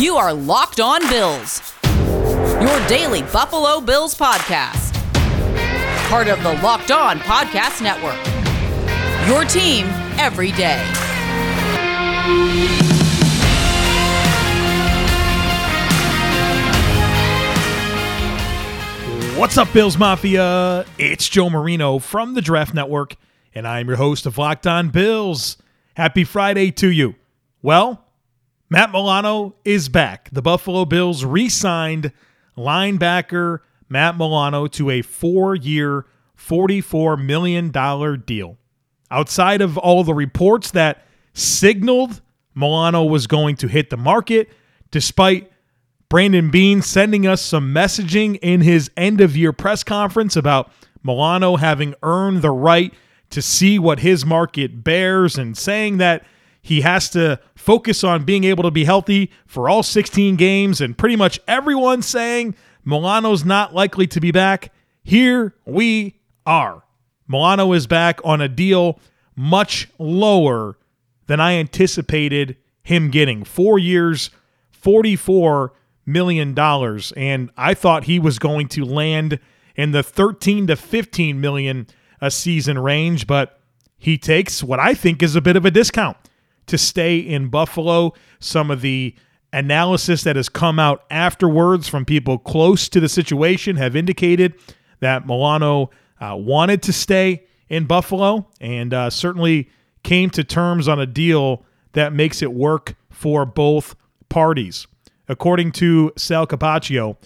You are Locked On Bills, your daily Buffalo Bills podcast. Part of the Locked On Podcast Network. Your team every day. What's up, Bills Mafia? It's Joe Marino from the Draft Network, and I'm your host of Locked On Bills. Happy Friday to you. Well, Matt Milano is back. The Buffalo Bills re signed linebacker Matt Milano to a four year, $44 million deal. Outside of all the reports that signaled Milano was going to hit the market, despite Brandon Beane sending us some messaging in his end of year press conference about Milano having earned the right to see what his market bears and saying that he has to focus on being able to be healthy for all 16 games, and pretty much everyone saying Milano's not likely to be back. Here we are. Milano is back on a deal much lower than I anticipated him getting. Four years, 44 million dollars and I thought he was going to land in the 13 to 15 million a season range but he takes what I think is a bit of a discount to stay in Buffalo some of the analysis that has come out afterwards from people close to the situation have indicated that Milano uh, wanted to stay in Buffalo and uh, certainly came to terms on a deal that makes it work for both parties. According to Sal Capaccio,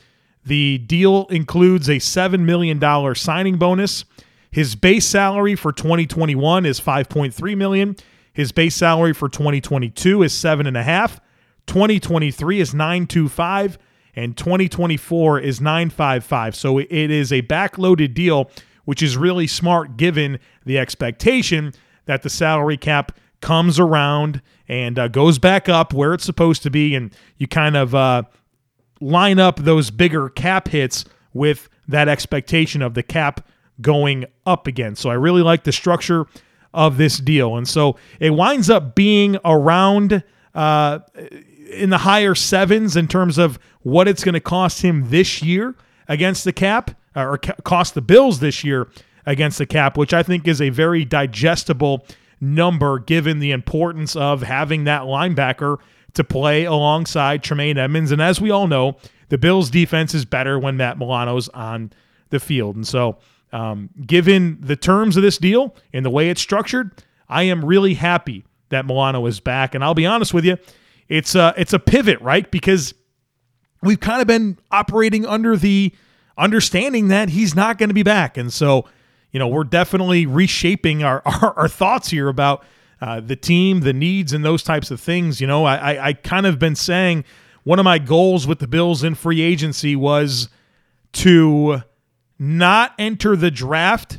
the deal includes a $7 million signing bonus. His base salary for 2021 is 5.3 million. His base salary for 2022 is seven and a half. 2023 is 925 and 2024 is 955. So it is a backloaded deal, which is really smart given the expectation that the salary cap comes around and uh, goes back up where it's supposed to be, and you kind of uh, line up those bigger cap hits with that expectation of the cap going up again. So I really like the structure of this deal, and so it winds up being around uh, in the higher sevens in terms of what it's going to cost him this year against the cap, or cost the Bills this year against the cap, which I think is a very digestible number given the importance of having that linebacker to play alongside Tremaine Edmunds. And as we all know, the Bills' defense is better when Matt Milano's on the field. And so, um, given the terms of this deal and the way it's structured, I am really happy that Milano is back. And I'll be honest with you, it's a, it's a pivot, right? Because we've kind of been operating under the understanding that he's not going to be back. And so, you know, we're definitely reshaping our, our, our thoughts here about uh, the team, the needs, and those types of things. You know, I, I, I kind of been saying one of my goals with the Bills in free agency was to not enter the draft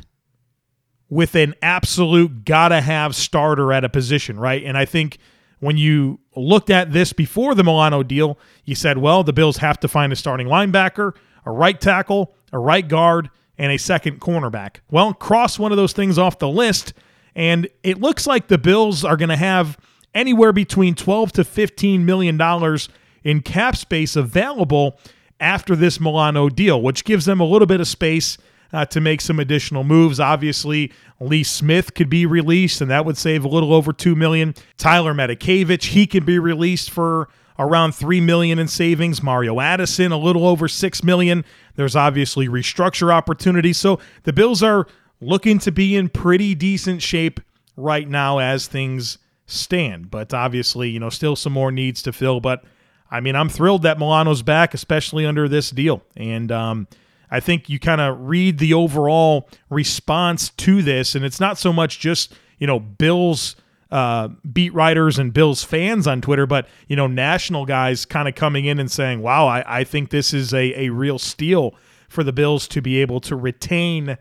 with an absolute gotta have starter at a position, right? And I think when you looked at this before the Milano deal, you said, well, the Bills have to find a starting linebacker, a right tackle, a right guard, and a second cornerback. Well, cross one of those things off the list, and it looks like the Bills are going to have anywhere between 12 to 15 million dollars in cap space available after this Milano deal, which gives them a little bit of space uh, to make some additional moves. Obviously, Lee Smith could be released, and that would save a little over two million. Tyler Matakevich, he can be released for around 3 million in savings. Mario addison a little over 6 million. There's obviously restructure opportunities. So the bills are looking to be in pretty decent shape right now as things stand. But obviously you know still some more needs to fill. But i mean i'm thrilled that milano's back especially under this deal and um, i think you kind of read the overall response to this and it's not so much just you know bills uh, beat writers and Bills fans on Twitter, but you know, national guys kind of coming in and saying, "Wow, I, I think this is a, a real steal for the Bills to be able to retain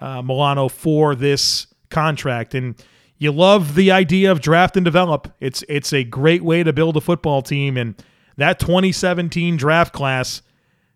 uh, Milano for this contract." And you love the idea of draft and develop. It's it's a great way to build a football team, and that 2017 draft class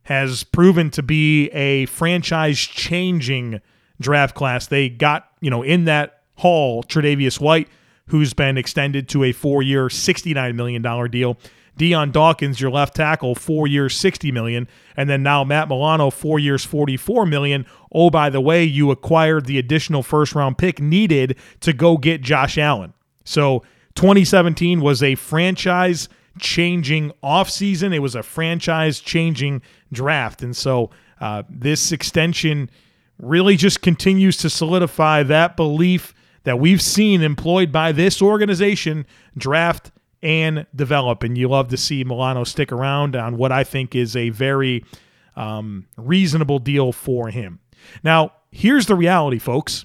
has proven to be a franchise changing draft class. They got you know in that hall Tre'Davious White who's been extended to a four year, $69 million deal. Dion Dawkins, your left tackle, four years, sixty million, and then now Matt Milano, four years, forty-four million. Oh, by the way, you acquired the additional first-round pick needed to go get Josh Allen. So 2017 was a franchise changing offseason. It was a franchise changing draft. And so uh, this extension really just continues to solidify that belief that we've seen employed by this organization draft and develop. And you love to see Milano stick around on what I think is a very um, reasonable deal for him. Now, here's the reality, folks.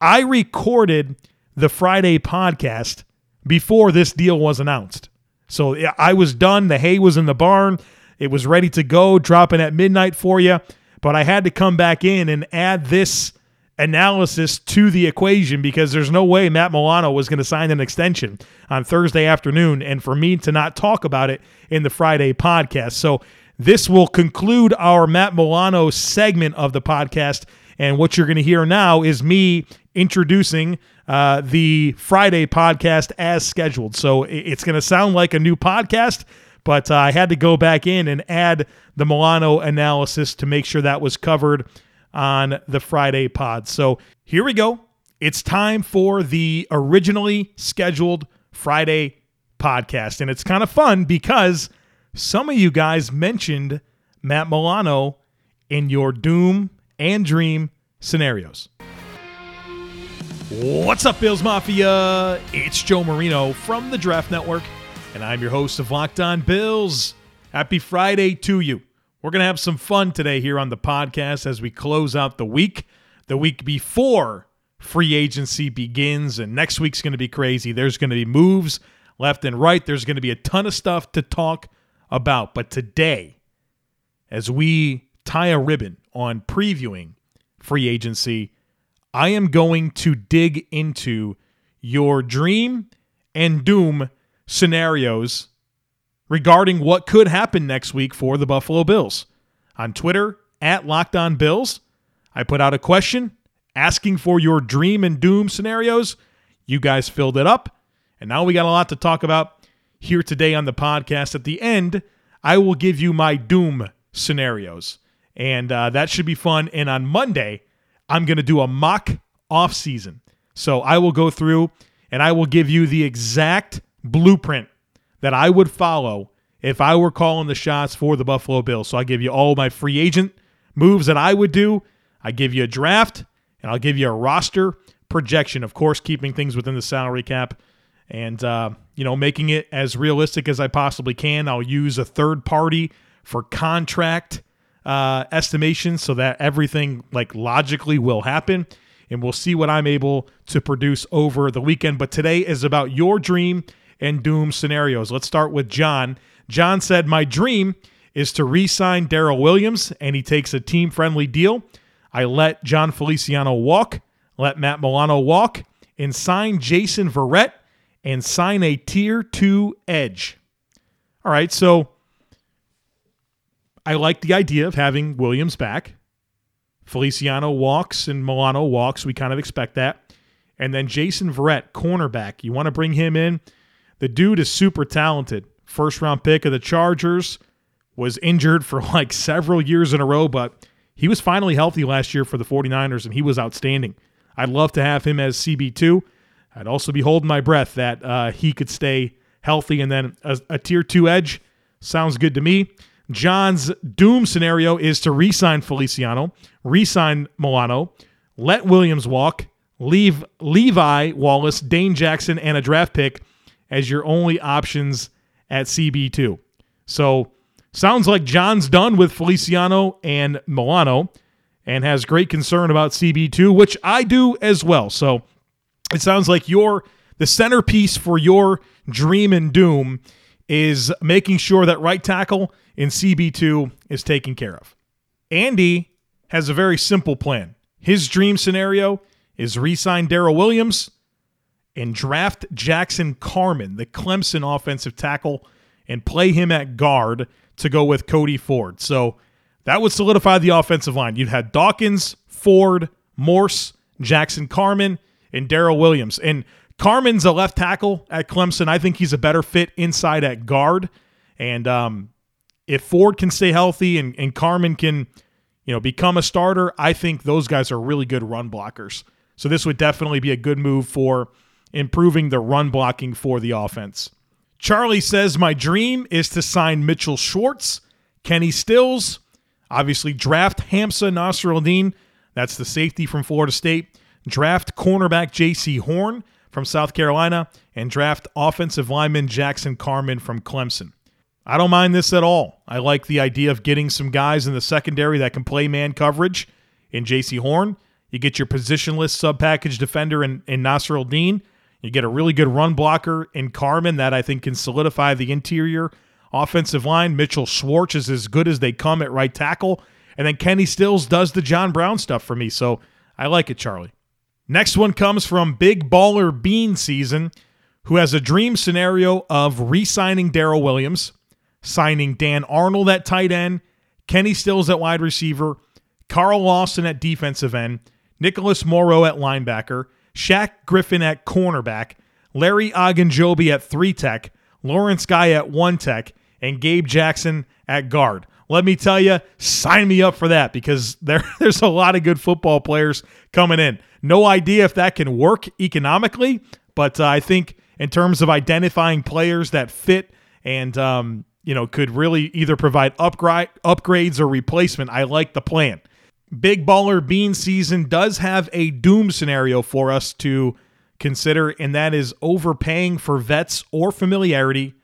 I recorded the Friday podcast before this deal was announced. So I was done. The hay was in the barn. It was ready to go, dropping at midnight for you. But I had to come back in and add this analysis to the equation because there's no way Matt Milano was going to sign an extension on Thursday afternoon and for me to not talk about it in the Friday podcast. So this will conclude our Matt Milano segment of the podcast. And what you're going to hear now is me introducing uh, the Friday podcast as scheduled. So it's going to sound like a new podcast, but uh, I had to go back in and add the Milano analysis to make sure that was covered on the Friday pod. So here we go. It's time for the originally scheduled Friday podcast. And it's kind of fun because some of you guys mentioned Matt Milano in your doom and dream scenarios. What's up, Bills Mafia? It's Joe Marino from the Draft Network, and I'm your host of Locked On Bills. Happy Friday to you. We're going to have some fun today here on the podcast as we close out the week, the week before free agency begins, and next week's going to be crazy. There's going to be moves left and right, there's going to be a ton of stuff to talk about. But today, as we tie a ribbon on previewing free agency, I am going to dig into your dream and doom scenarios regarding what could happen next week for the Buffalo Bills. On Twitter, at Locked On Bills, I put out a question asking for your dream and doom scenarios. You guys filled it up, and now we got a lot to talk about here today on the podcast. At the end, I will give you my doom scenarios, and uh, that should be fun. And on Monday, I'm going to do a mock off season. So I will go through and I will give you the exact blueprint that I would follow if I were calling the shots for the Buffalo Bills. So I give you all my free agent moves that I would do. I give you a draft and I'll give you a roster projection. Of course, keeping things within the salary cap and uh, you know making it as realistic as I possibly can. I'll use a third party for contract uh, estimation so that everything like logically will happen. And we'll see what I'm able to produce over the weekend. But today is about your dream and doom scenarios. Let's start with John. John said, My dream is to re sign Daryl Williams, and he takes a team friendly deal. I let Jon Feliciano walk, let Matt Milano walk, and sign Jason Verrett and sign a tier two edge. All right, so I like the idea of having Williams back. Feliciano walks and Milano walks. We kind of expect that. And then Jason Verrett, cornerback. You want to bring him in. The dude is super talented. First round pick of the Chargers. Was injured for like several years in a row, but he was finally healthy last year for the 49ers and he was outstanding. I'd love to have him as CB2. I'd also be holding my breath that uh, he could stay healthy. And then a, a tier two edge sounds good to me. John's doom scenario is to re sign Feliciano, re sign Milano, let Williams walk, leave Levi Wallace, Dane Jackson, and a draft pick as your only options at CB2. So sounds like John's done with Feliciano and Milano and has great concern about CB2, which I do as well. So it sounds like your the centerpiece for your dream and doom is making sure that right tackle in CB2 is taken care of. Andy has a very simple plan. His dream scenario is re sign Daryl Williams and draft Jackson Carman, the Clemson offensive tackle, and play him at guard to go with Cody Ford. So that would solidify the offensive line. You'd had Dawkins, Ford, Morse, Jackson Carman, and Daryl Williams. And Carman's a left tackle at Clemson. I think he's a better fit inside at guard And um, if Ford can stay healthy and, and Carman can, you know, become a starter, I think those guys are really good run blockers. So this would definitely be a good move for improving the run blocking for the offense. Charlie says, My dream is to sign Mitchell Schwartz, Kenny Stills, obviously draft Hamsah Nasirildeen. That's the safety from Florida State. Draft cornerback Jaycee Horn from South Carolina and draft offensive lineman Jackson Carman from Clemson. I don't mind this at all. I like the idea of getting some guys in the secondary that can play man coverage in Jaycee Horn. You get your positionless sub package defender in, in Nasirildeen. You get a really good run blocker in Carman that I think can solidify the interior offensive line. Mitchell Schwartz is as good as they come at right tackle. And then Kenny Stills does the John Brown stuff for me. So I like it, Charlie. Next one comes from Big Baller Bean Season, who has a dream scenario of re signing Daryl Williams, signing Dan Arnold at tight end, Kenny Stills at wide receiver, Carl Lawson at defensive end, Nicholas Morrow at linebacker, Shaq Griffin at cornerback, Larry Ogunjobi at three tech, Lawrence Guy at one tech, and Gabe Jackson at guard. Let me tell you, sign me up for that because there, there's a lot of good football players coming in. No idea if that can work economically, but uh, I think in terms of identifying players that fit and um, you know could really either provide upgrade upgrades or replacement, I like the plan. Big Baller Bean season does have a doom scenario for us to consider, and that is overpaying for vets or familiarity,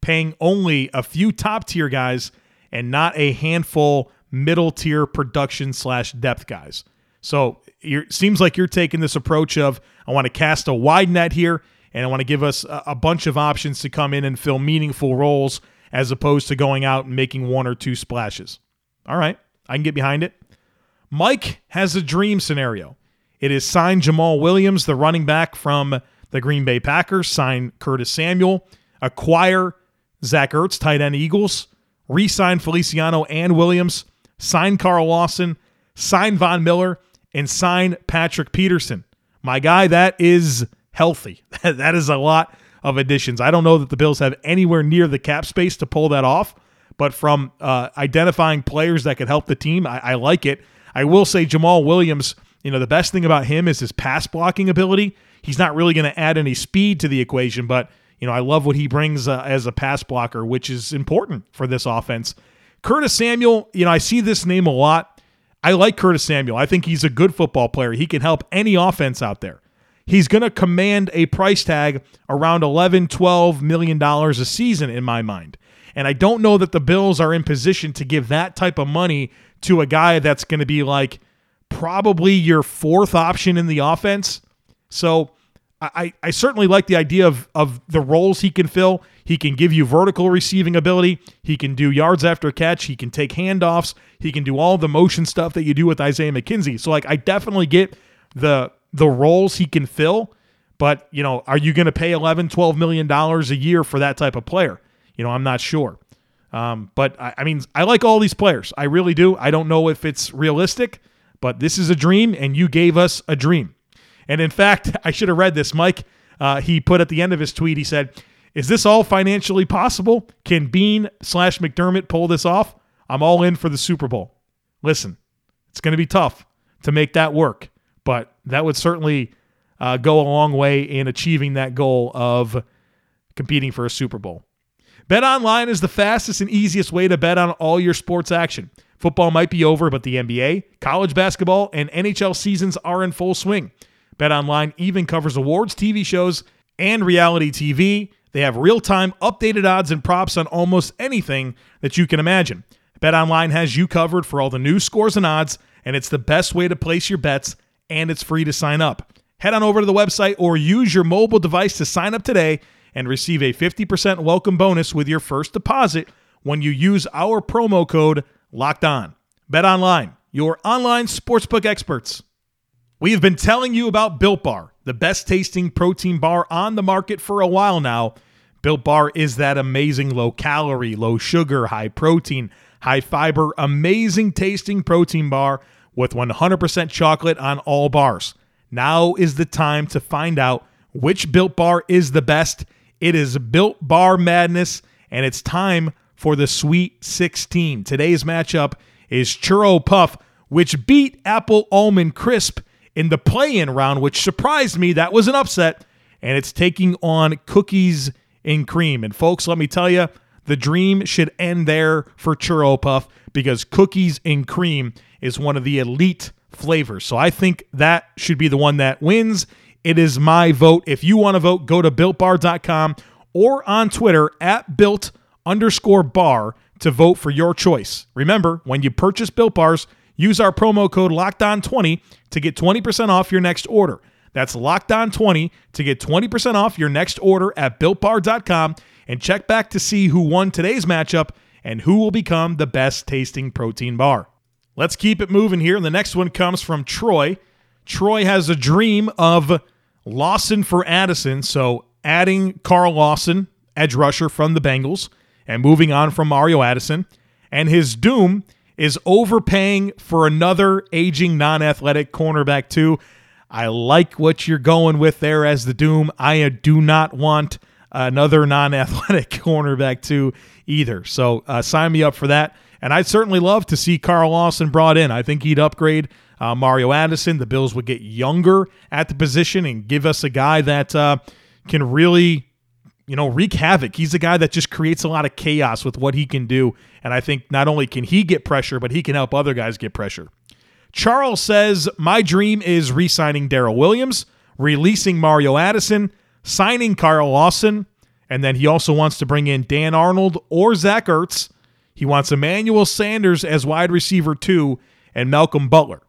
paying only a few top tier guys and not a handful middle tier production slash depth guys. So it seems like you're taking this approach of I want to cast a wide net here, and I want to give us a, a bunch of options to come in and fill meaningful roles as opposed to going out and making one or two splashes. All right, I can get behind it. Mike has a dream scenario. It is sign Jamaal Williams, the running back from the Green Bay Packers, sign Curtis Samuel, acquire Zach Ertz, tight end Eagles, re sign Feliciano and Williams, sign Carl Lawson, sign Von Miller, and sign Patrick Peterson. My guy, that is healthy. that is a lot of additions. I don't know that the Bills have anywhere near the cap space to pull that off, but from uh, identifying players that could help the team, I, I like it. I will say Jamaal Williams, you know, the best thing about him is his pass blocking ability. He's not really going to add any speed to the equation, but, you know, I love what he brings uh, as a pass blocker, which is important for this offense. Curtis Samuel, you know, I see this name a lot. I like Curtis Samuel. I think he's a good football player. He can help any offense out there. He's going to command a price tag around 11, 12 million dollars a season in my mind. And I don't know that the Bills are in position to give that type of money to a guy that's going to be like probably your fourth option in the offense. So I, I certainly like the idea of, of the roles he can fill. He can give you vertical receiving ability. He can do yards after catch. He can take handoffs. He can do all the motion stuff that you do with Isaiah McKenzie. So like I definitely get the the roles he can fill, but you know, are you going to pay 11, 12 million dollars a year for that type of player? You know, I'm not sure. Um, but I, I mean, I like all these players. I really do. I don't know if it's realistic, but this is a dream, and you gave us a dream. And in fact, I should have read this. Mike, uh, he put at the end of his tweet, he said, Is this all financially possible? Can Beane slash McDermott pull this off? I'm all in for the Super Bowl. Listen, it's going to be tough to make that work, but that would certainly uh, go a long way in achieving that goal of competing for a Super Bowl. Bet online is the fastest and easiest way to bet on all your sports action. Football might be over, but the NBA, college basketball, and NHL seasons are in full swing. Bet online even covers awards, TV shows, and reality TV. They have real-time updated odds and props on almost anything that you can imagine. BetOnline has you covered for all the news, scores, and odds, and it's the best way to place your bets, and it's free to sign up. Head on over to the website or use your mobile device to sign up today and receive a 50% welcome bonus with your first deposit when you use our promo code locked on. Bet online, your online sportsbook experts. We have been telling you about Built Bar, the best tasting protein bar on the market for a while now. Built Bar is that amazing low calorie, low sugar, high protein, high fiber, amazing tasting protein bar with 100% chocolate on all bars. Now is the time to find out which Built Bar is the best it is Built Bar Madness, and it's time for the Sweet 16. Today's matchup is Churro Puff, which beat Apple Almond Crisp in the play in round, which surprised me. That was an upset. And it's taking on Cookies and Cream. And folks, let me tell you, the dream should end there for Churro Puff because Cookies and Cream is one of the elite flavors. So I think that should be the one that wins. It is my vote. If you want to vote, go to builtbar.com or on Twitter at built underscore bar to vote for your choice. Remember, when you purchase Built Bars, use our promo code LOCKEDON20 to get 20% off your next order. That's LOCKEDON20 to get 20% off your next order at builtbar.com and check back to see who won today's matchup and who will become the best tasting protein bar. Let's keep it moving here. The next one comes from Troy. Troy has a dream of Lawson for Addison, so adding Carl Lawson, edge rusher from the Bengals, and moving on from Mario Addison. And his doom is overpaying for another aging non athletic cornerback, too. I like what you're going with there as the doom. I do not want another non athletic cornerback, too, either. So uh, sign me up for that. And I'd certainly love to see Carl Lawson brought in. I think he'd upgrade uh, Mario Addison. The Bills would get younger at the position and give us a guy that uh, can really you know, wreak havoc. He's a guy that just creates a lot of chaos with what he can do. And I think not only can he get pressure, but he can help other guys get pressure. Charles says, My dream is re signing Daryl Williams, releasing Mario Addison, signing Carl Lawson, and then he also wants to bring in Dan Arnold or Zach Ertz. He wants Emmanuel Sanders as wide receiver two and Malcolm Butler.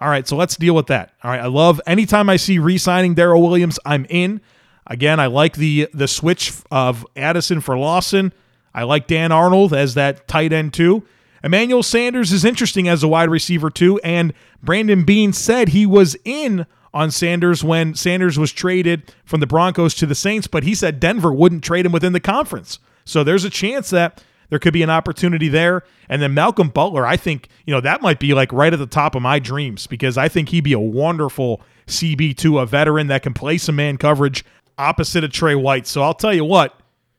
All right, so let's deal with that. All right, I love anytime I see re signing Daryl Williams, I'm in. Again, I like the the switch of Addison for Lawson. I like Dan Arnold as that tight end too. Emmanuel Sanders is interesting as a wide receiver too, and Brandon Beane said he was in on Sanders when Sanders was traded from the Broncos to the Saints, but he said Denver wouldn't trade him within the conference. So there's a chance that there could be an opportunity there. And then Malcolm Butler, I think, you know, that might be like right at the top of my dreams because I think he'd be a wonderful CB2, a veteran that can play some man coverage opposite of Trey White. So I'll tell you what,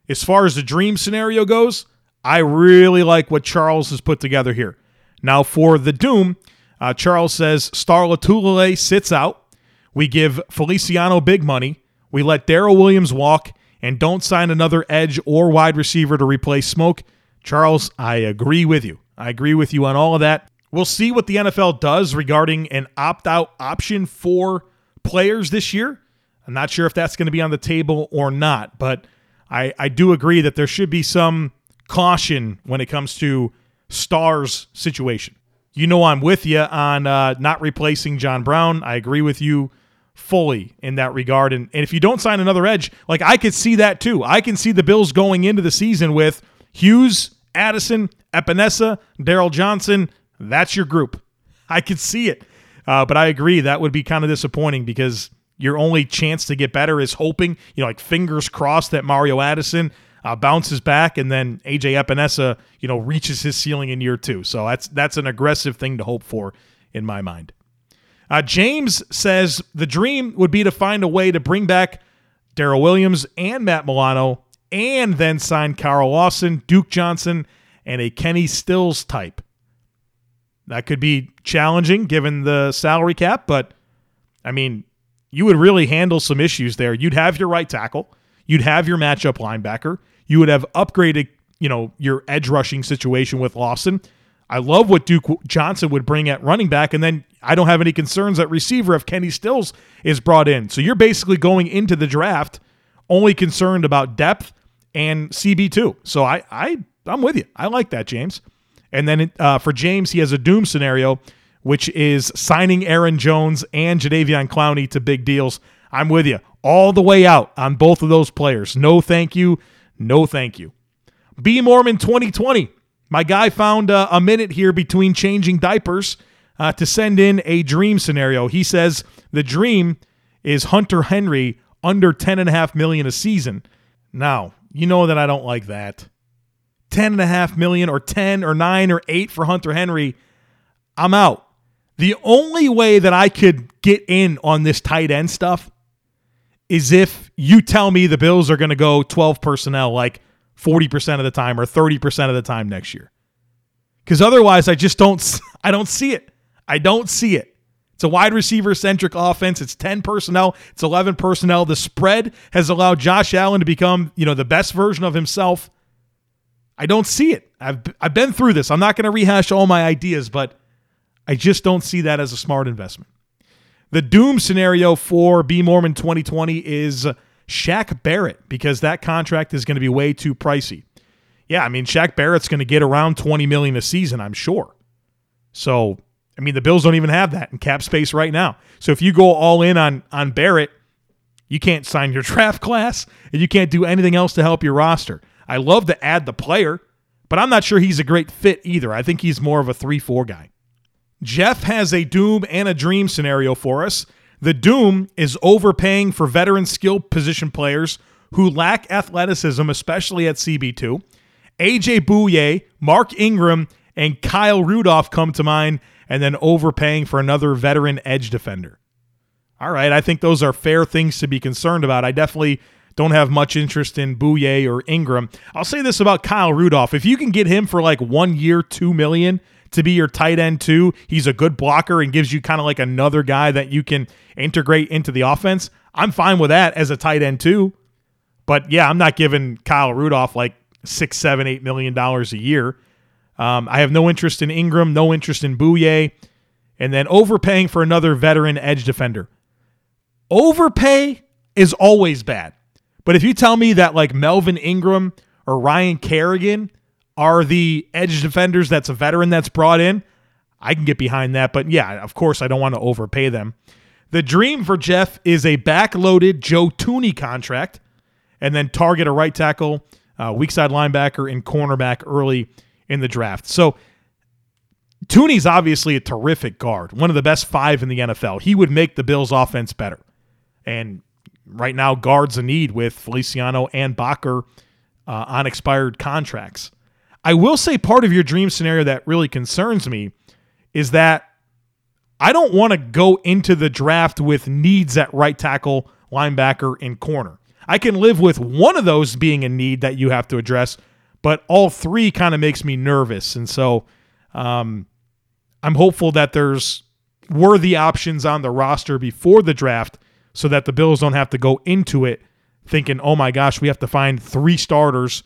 as far as the dream scenario goes, I really like what Charles has put together here. Now for the Doom, uh, Charles says Star Lotulelei sits out. We give Feliciano big money. We let Daryl Williams walk and don't sign another edge or wide receiver to replace Smoke. Charles, I agree with you. I agree with you on all of that. We'll see what the NFL does regarding an opt out option for players this year. I'm not sure if that's going to be on the table or not, but I, I do agree that there should be some caution when it comes to Stars situation. You know, I'm with you on uh, not replacing John Brown. I agree with you fully in that regard. And, and if you don't sign another edge, like I could see that too. I can see the Bills going into the season with Hughes, Addison, Epenesa, Darryl Johnson. That's your group. I could see it. Uh, but I agree that would be kind of disappointing because your only chance to get better is hoping, you know, like fingers crossed that Mario Addison uh, bounces back and then AJ Epenesa, you know, reaches his ceiling in year two. So that's that's an aggressive thing to hope for in my mind. Uh, James says the dream would be to find a way to bring back Daryl Williams and Matt Milano and then sign Carl Lawson, Duke Johnson, and a Kenny Stills type. That could be challenging given the salary cap, but I mean, you would really handle some issues there. You'd have your right tackle, you'd have your matchup linebacker, you would have upgraded, you know, your edge rushing situation with Lawson. I love what Duke Johnson would bring at running back, and then I don't have any concerns at receiver if Kenny Stills is brought in. So you're basically going into the draft only concerned about depth and CB2. So I, I, I'm with you. I like that, James. And then uh, for James, he has a doom scenario which is signing Aaron Jones and Jadeveon Clowney to big deals. I'm with you all the way out on both of those players. No thank you. No thank you. B Mormon 2020. My guy found uh, a minute here between changing diapers uh, to send in a dream scenario. He says the dream is Hunter Henry under 10.5 million a season. Now, you know that I don't like that. 10.5 million or 10 or 9 or 8 for Hunter Henry. I'm out. The only way that I could get in on this tight end stuff is if you tell me the Bills are going to go 12 personnel, like 40% of the time or 30% of the time next year. Cuz otherwise I just don't I don't see it. I don't see it. It's a wide receiver centric offense. It's 10 personnel, it's 11 personnel. The spread has allowed Josh Allen to become, you know, the best version of himself. I don't see it. I've I've been through this. I'm not going to rehash all my ideas, but I just don't see that as a smart investment. The doom scenario for B Mormon 2020 is Shaq Barrett because that contract is going to be way too pricey. Yeah, I mean Shaq Barrett's going to get around 20 million a season, I'm sure. So, I mean the Bills don't even have that in cap space right now. So if you go all in on on Barrett, you can't sign your draft class and you can't do anything else to help your roster. I love to add the player, but I'm not sure he's a great fit either. I think he's more of a 3-4 guy. Jeff has a doom and a dream scenario for us. The doom is overpaying for veteran skill position players who lack athleticism, especially at CB2. AJ Bouye, Mark Ingram, and Kyle Rudolph come to mind, and then overpaying for another veteran edge defender. All right, I think those are fair things to be concerned about. I definitely don't have much interest in Bouye or Ingram. I'll say this about Kyle Rudolph. If you can get him for like one year, two million, to be your tight end too. He's a good blocker and gives you kind of like another guy that you can integrate into the offense. I'm fine with that as a tight end too. But yeah, I'm not giving Kyle Rudolph like six, seven, eight million dollars a year. Um, I have no interest in Ingram, no interest in Bouye, and then overpaying for another veteran edge defender. Overpay is always bad. But if you tell me that like Melvin Ingram or Ryan Kerrigan are the edge defenders that's a veteran that's brought in, I can get behind that. But yeah, of course, I don't want to overpay them. The dream for Jeff is a backloaded Joe Thuney contract and then target a right tackle, uh, weak side linebacker, and cornerback early in the draft. So Thuney's obviously a terrific guard, one of the best five in the NFL. He would make the Bills' offense better. And right now, guards a need with Feliciano and Bakker uh, on expired contracts. I will say part of your dream scenario that really concerns me is that I don't want to go into the draft with needs at right tackle, linebacker, and corner. I can live with one of those being a need that you have to address, but all three kind of makes me nervous. And so um, I'm hopeful that there's worthy options on the roster before the draft so that the Bills don't have to go into it thinking, oh my gosh, we have to find three starters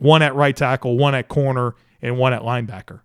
one at right tackle, one at corner, and one at linebacker.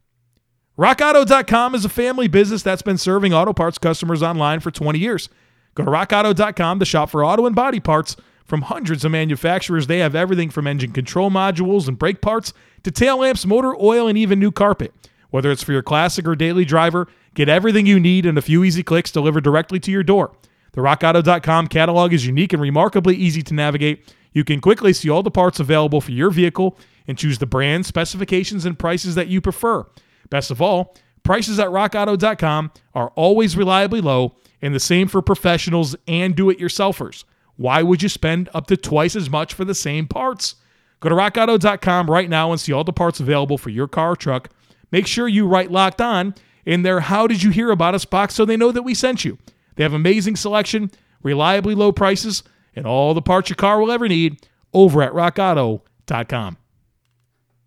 RockAuto.com is a family business that's been serving auto parts customers online for 20 years. Go to RockAuto.com to shop for auto and body parts from hundreds of manufacturers. They have everything from engine control modules and brake parts to tail lamps, motor oil, and even new carpet. Whether it's for your classic or daily driver, get everything you need in a few easy clicks delivered directly to your door. The RockAuto.com catalog is unique and remarkably easy to navigate. You can quickly see all the parts available for your vehicle and choose the brand, specifications, and prices that you prefer. Best of all, prices at rockauto.com are always reliably low and the same for professionals and do it yourselfers. Why would you spend up to twice as much for the same parts? Go to rockauto.com right now and see all the parts available for your car or truck. Make sure you write locked on in their How Did You Hear About Us box so they know that we sent you. They have amazing selection, reliably low prices, and all the parts your car will ever need over at rockauto.com.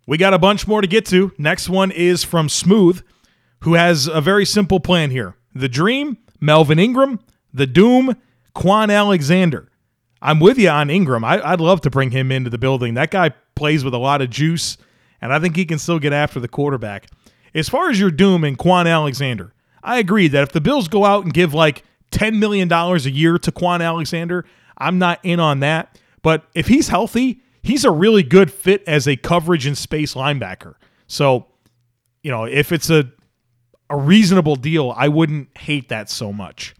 We got a bunch more to get to. Next one is from Smooth, who has a very simple plan here. The Dream, Melvin Ingram. The Doom, Kwon Alexander. I'm with you on Ingram. I, would love to bring him into the building. That guy plays with a lot of juice, and I think he can still get after the quarterback. As far as your Doom and Kwon Alexander, I agree that if the Bills go out and give like $10 million a year to Kwon Alexander, I'm not in on that. But if he's healthy, he's a really good fit as a coverage and space linebacker. So, you know, if it's a a reasonable deal, I wouldn't hate that so much.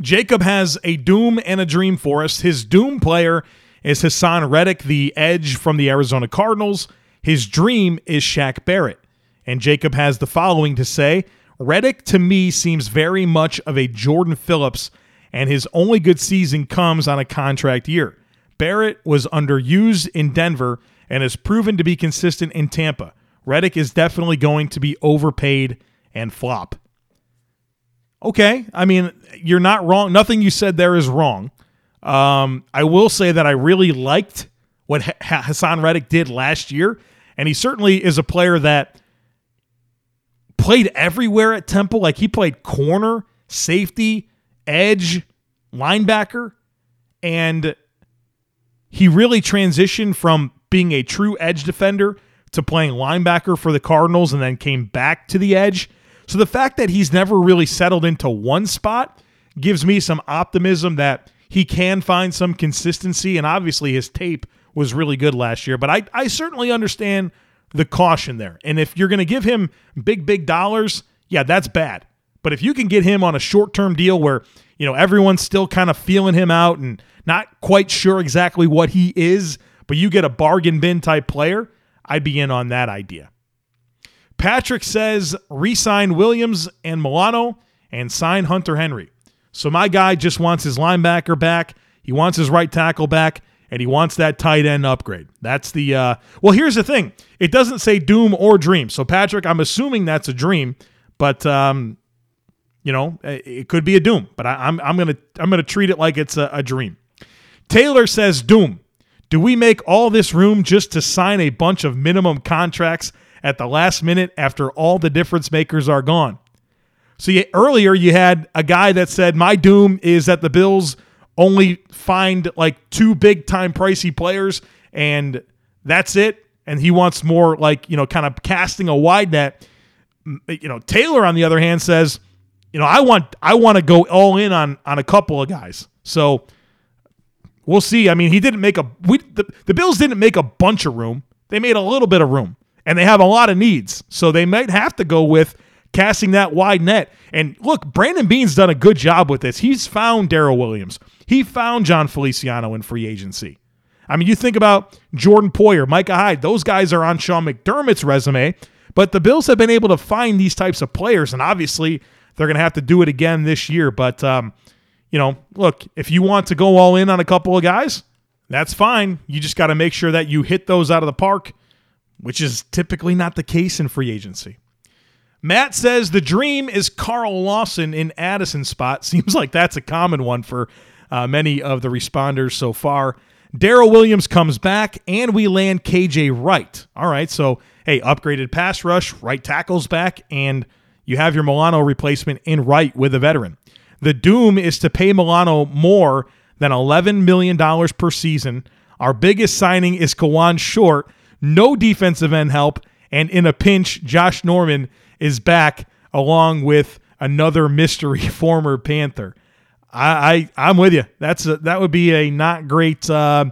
Jacob has a doom and a dream for us. His doom player is Haason Reddick, the edge from the Arizona Cardinals. His dream is Shaq Barrett. And Jacob has the following to say Reddick to me seems very much of a Jordan Phillips and his only good season comes on a contract year. Barrett was underused in Denver and has proven to be consistent in Tampa. Reddick is definitely going to be overpaid and flop. Okay, I mean, you're not wrong. Nothing you said there is wrong. Um, I will say that I really liked what Haason Reddick did last year. And he certainly is a player that played everywhere at Temple. Like he played corner, safety, edge, linebacker. And he really transitioned from being a true edge defender to playing linebacker for the Cardinals and then came back to the edge. So the fact that he's never really settled into one spot gives me some optimism that he can find some consistency. And obviously, his tape was really good last year. But I, I certainly understand the caution there. And if you're going to give him big, big dollars, yeah, that's bad. But if you can get him on a short term deal where, you know, everyone's still kind of feeling him out and not quite sure exactly what he is, but you get a bargain bin type player, I'd be in on that idea. Patrick says resign Williams and Milano and sign Hunter Henry. So my guy just wants his linebacker back. He wants his right tackle back, and he wants that tight end upgrade. That's the uh, well. Here's the thing: it doesn't say doom or dream. So Patrick, I'm assuming that's a dream, but um, you know, uh, it could be a doom. But I, am I'm, I'm gonna I'm gonna treat it like it's a, a dream. Taylor says doom. Do we make all this room just to sign a bunch of minimum contracts at the last minute after all the difference makers are gone? So you, earlier you had a guy that said my doom is that the Bills only find like two big time pricey players and that's it and he wants more like, you know, kind of casting a wide net. You know, Taylor on the other hand says, you know, I want I want to go all in on on a couple of guys. So we'll see. I mean, he didn't make a we the, the Bills didn't make a bunch of room. They made a little bit of room. And they have a lot of needs. So they might have to go with casting that wide net. And look, Brandon Beane's done a good job with this. He's found Daryl Williams. He found Jon Feliciano in free agency. I mean, you think about Jordan Poyer, Micah Hyde, those guys are on Sean McDermott's resume, but the Bills have been able to find these types of players, and obviously they're going to have to do it again this year. But, um, you know, look, if you want to go all in on a couple of guys, that's fine. You just got to make sure that you hit those out of the park, which is typically not the case in free agency. Matt says the dream is Carl Lawson in Addison spot. Seems like that's a common one for uh, many of the responders so far. Daryl Williams comes back, and we land KJ Wright. All right, so hey, upgraded pass rush, right tackles back, and you have your Milano replacement in right with a veteran. The doom is to pay Milano more than $11 million per season. Our biggest signing is Kawann Short, no defensive end help, and in a pinch, Josh Norman is back along with another mystery former Panther. I, I am with you. That's a, that would be a not great uh,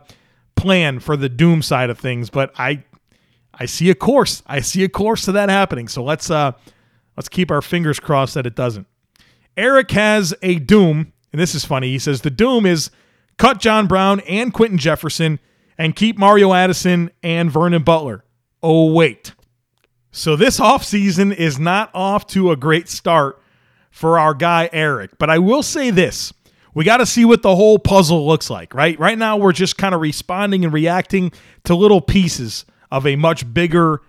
plan for the doom side of things, but I I see a course. I see a course to that happening. So let's uh let's keep our fingers crossed that it doesn't. Eric has a doom, and this is funny. He says the doom is cut John Brown and Quinton Jefferson and keep Mario Addison and Vernon Butler. Oh wait. So this offseason is not off to a great start for our guy Eric. But I will say this. We got to see what the whole puzzle looks like, right? Right now we're just kind of responding and reacting to little pieces of a much bigger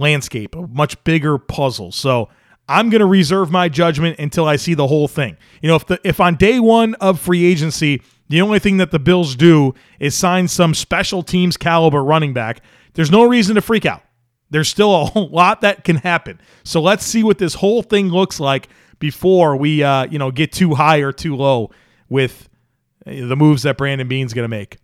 landscape, a much bigger puzzle. So I'm going to reserve my judgment until I see the whole thing. You know, if the if on day 1 of free agency, the only thing that the Bills do is sign some special teams caliber running back, there's no reason to freak out. There's still a lot that can happen. So let's see what this whole thing looks like before we, uh, you know, get too high or too low with uh, the moves that Brandon Beane's going to make.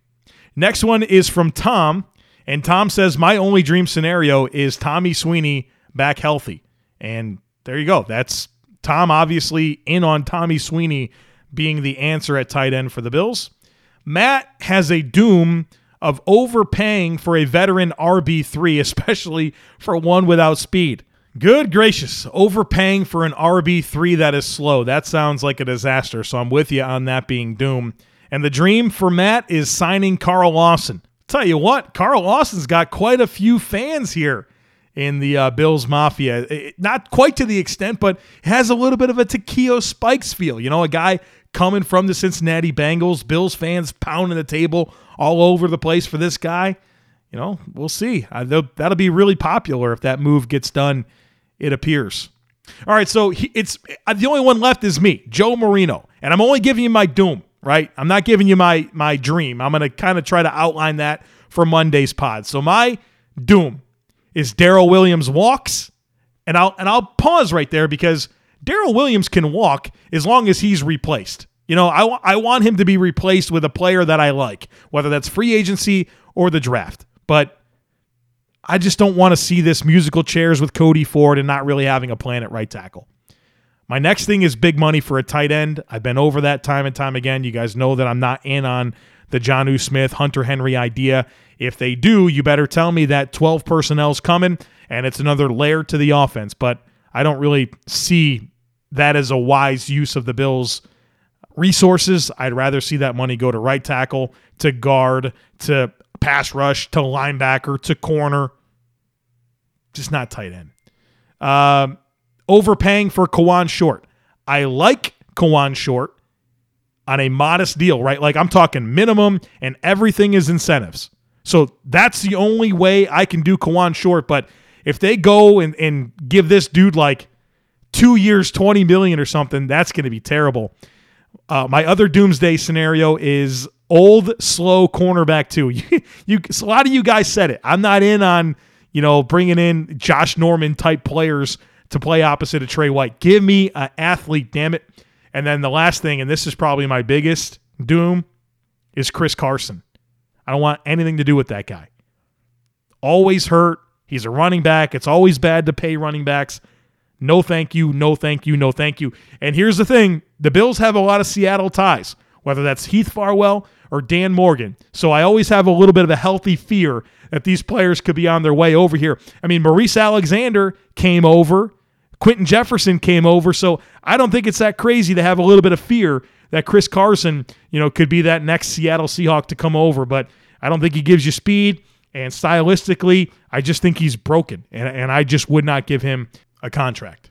Next one is from Tom, and Tom says my only dream scenario is Tommy Sweeney back healthy, and there you go. That's Tom obviously in on Tommy Sweeney being the answer at tight end for the Bills. Matt has a doom of overpaying for a veteran RB3, especially for one without speed. Good gracious, overpaying for an RB3 that is slow. That sounds like a disaster, so I'm with you on that being doom. And the dream for Matt is signing Carl Lawson. Tell you what, Carl Lawson's got quite a few fans here in the uh, Bills Mafia. It, not quite to the extent, but has a little bit of a Takeo Spikes feel. You know, a guy coming from the Cincinnati Bengals, Bills fans pounding the table all over the place for this guy. You know, we'll see. Uh, that'll be really popular if that move gets done. It appears. All right, so he, it's uh, the only one left is me, Joe Marino, and I'm only giving you my doom. Right, I'm not giving you my my dream. I'm going to kind of try to outline that for Monday's pod. So my doom is Daryl Williams walks, and I'll and I'll pause right there because Daryl Williams can walk as long as he's replaced. You know, I, I want him to be replaced with a player that I like, whether that's free agency or the draft. But I just don't want to see this musical chairs with Cody Ford and not really having a plan at right tackle. My next thing is big money for a tight end. I've been over that time and time again. You guys know that I'm not in on the Jonnu Smith, Hunter Henry idea. If they do, you better tell me that 12 personnel's coming and it's another layer to the offense. But I don't really see that as a wise use of the Bills' resources. I'd rather see that money go to right tackle, to guard, to pass rush, to linebacker, to corner. Just not tight end. Um, overpaying for Kawann Short. I like Kawann Short on a modest deal, right? Like I'm talking minimum and everything is incentives. So that's the only way I can do Kawann Short. But if they go and, and give this dude like two years, 20 million or something, that's going to be terrible. Uh, my other doomsday scenario is old, slow cornerback too. You, you, a lot of you guys said it. I'm not in on you know bringing in Josh Norman type players to play opposite of Tre White. Give me an athlete, damn it. And then the last thing, and this is probably my biggest doom, is Chris Carson. I don't want anything to do with that guy. Always hurt. He's a running back. It's always bad to pay running backs. No thank you, no thank you, no thank you. And here's the thing the Bills have a lot of Seattle ties, whether that's Heath Farwell or Dan Morgan. So I always have a little bit of a healthy fear that these players could be on their way over here. I mean, Maurice Alexander came over, Quinton Jefferson came over. So I don't think it's that crazy to have a little bit of fear that Chris Carson, you know, could be that next Seattle Seahawk to come over. But I don't think he gives you speed. And stylistically, I just think he's broken. And, and I just would not give him a contract.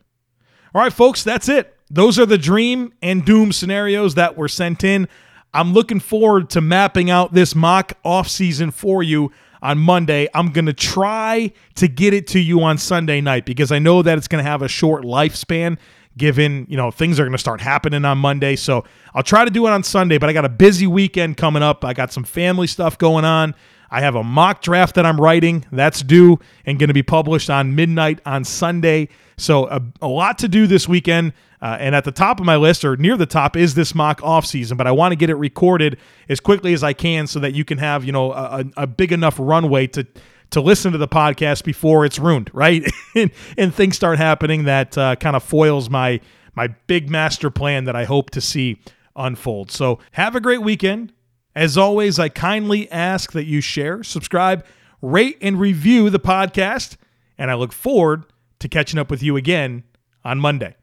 All right, folks, that's it. Those are the dream and doom scenarios that were sent in. I'm looking forward to mapping out this mock offseason for you on Monday. I'm going to try to get it to you on Sunday night because I know that it's going to have a short lifespan given, you know, things are going to start happening on Monday. So I'll try to do it on Sunday, but I got a busy weekend coming up. I got some family stuff going on. I have a mock draft that I'm writing that's due and going to be published on midnight on Sunday. So a, a lot to do this weekend. Uh, and at the top of my list, or near the top, is this mock off season. But I want to get it recorded as quickly as I can so that you can have you know a, a big enough runway to to listen to the podcast before it's ruined, right? and, and, things start happening that uh, kind of foils my my big master plan that I hope to see unfold. So have a great weekend. As always, I kindly ask that you share, subscribe, rate, and review the podcast. And I look forward to catching up with you again on Monday.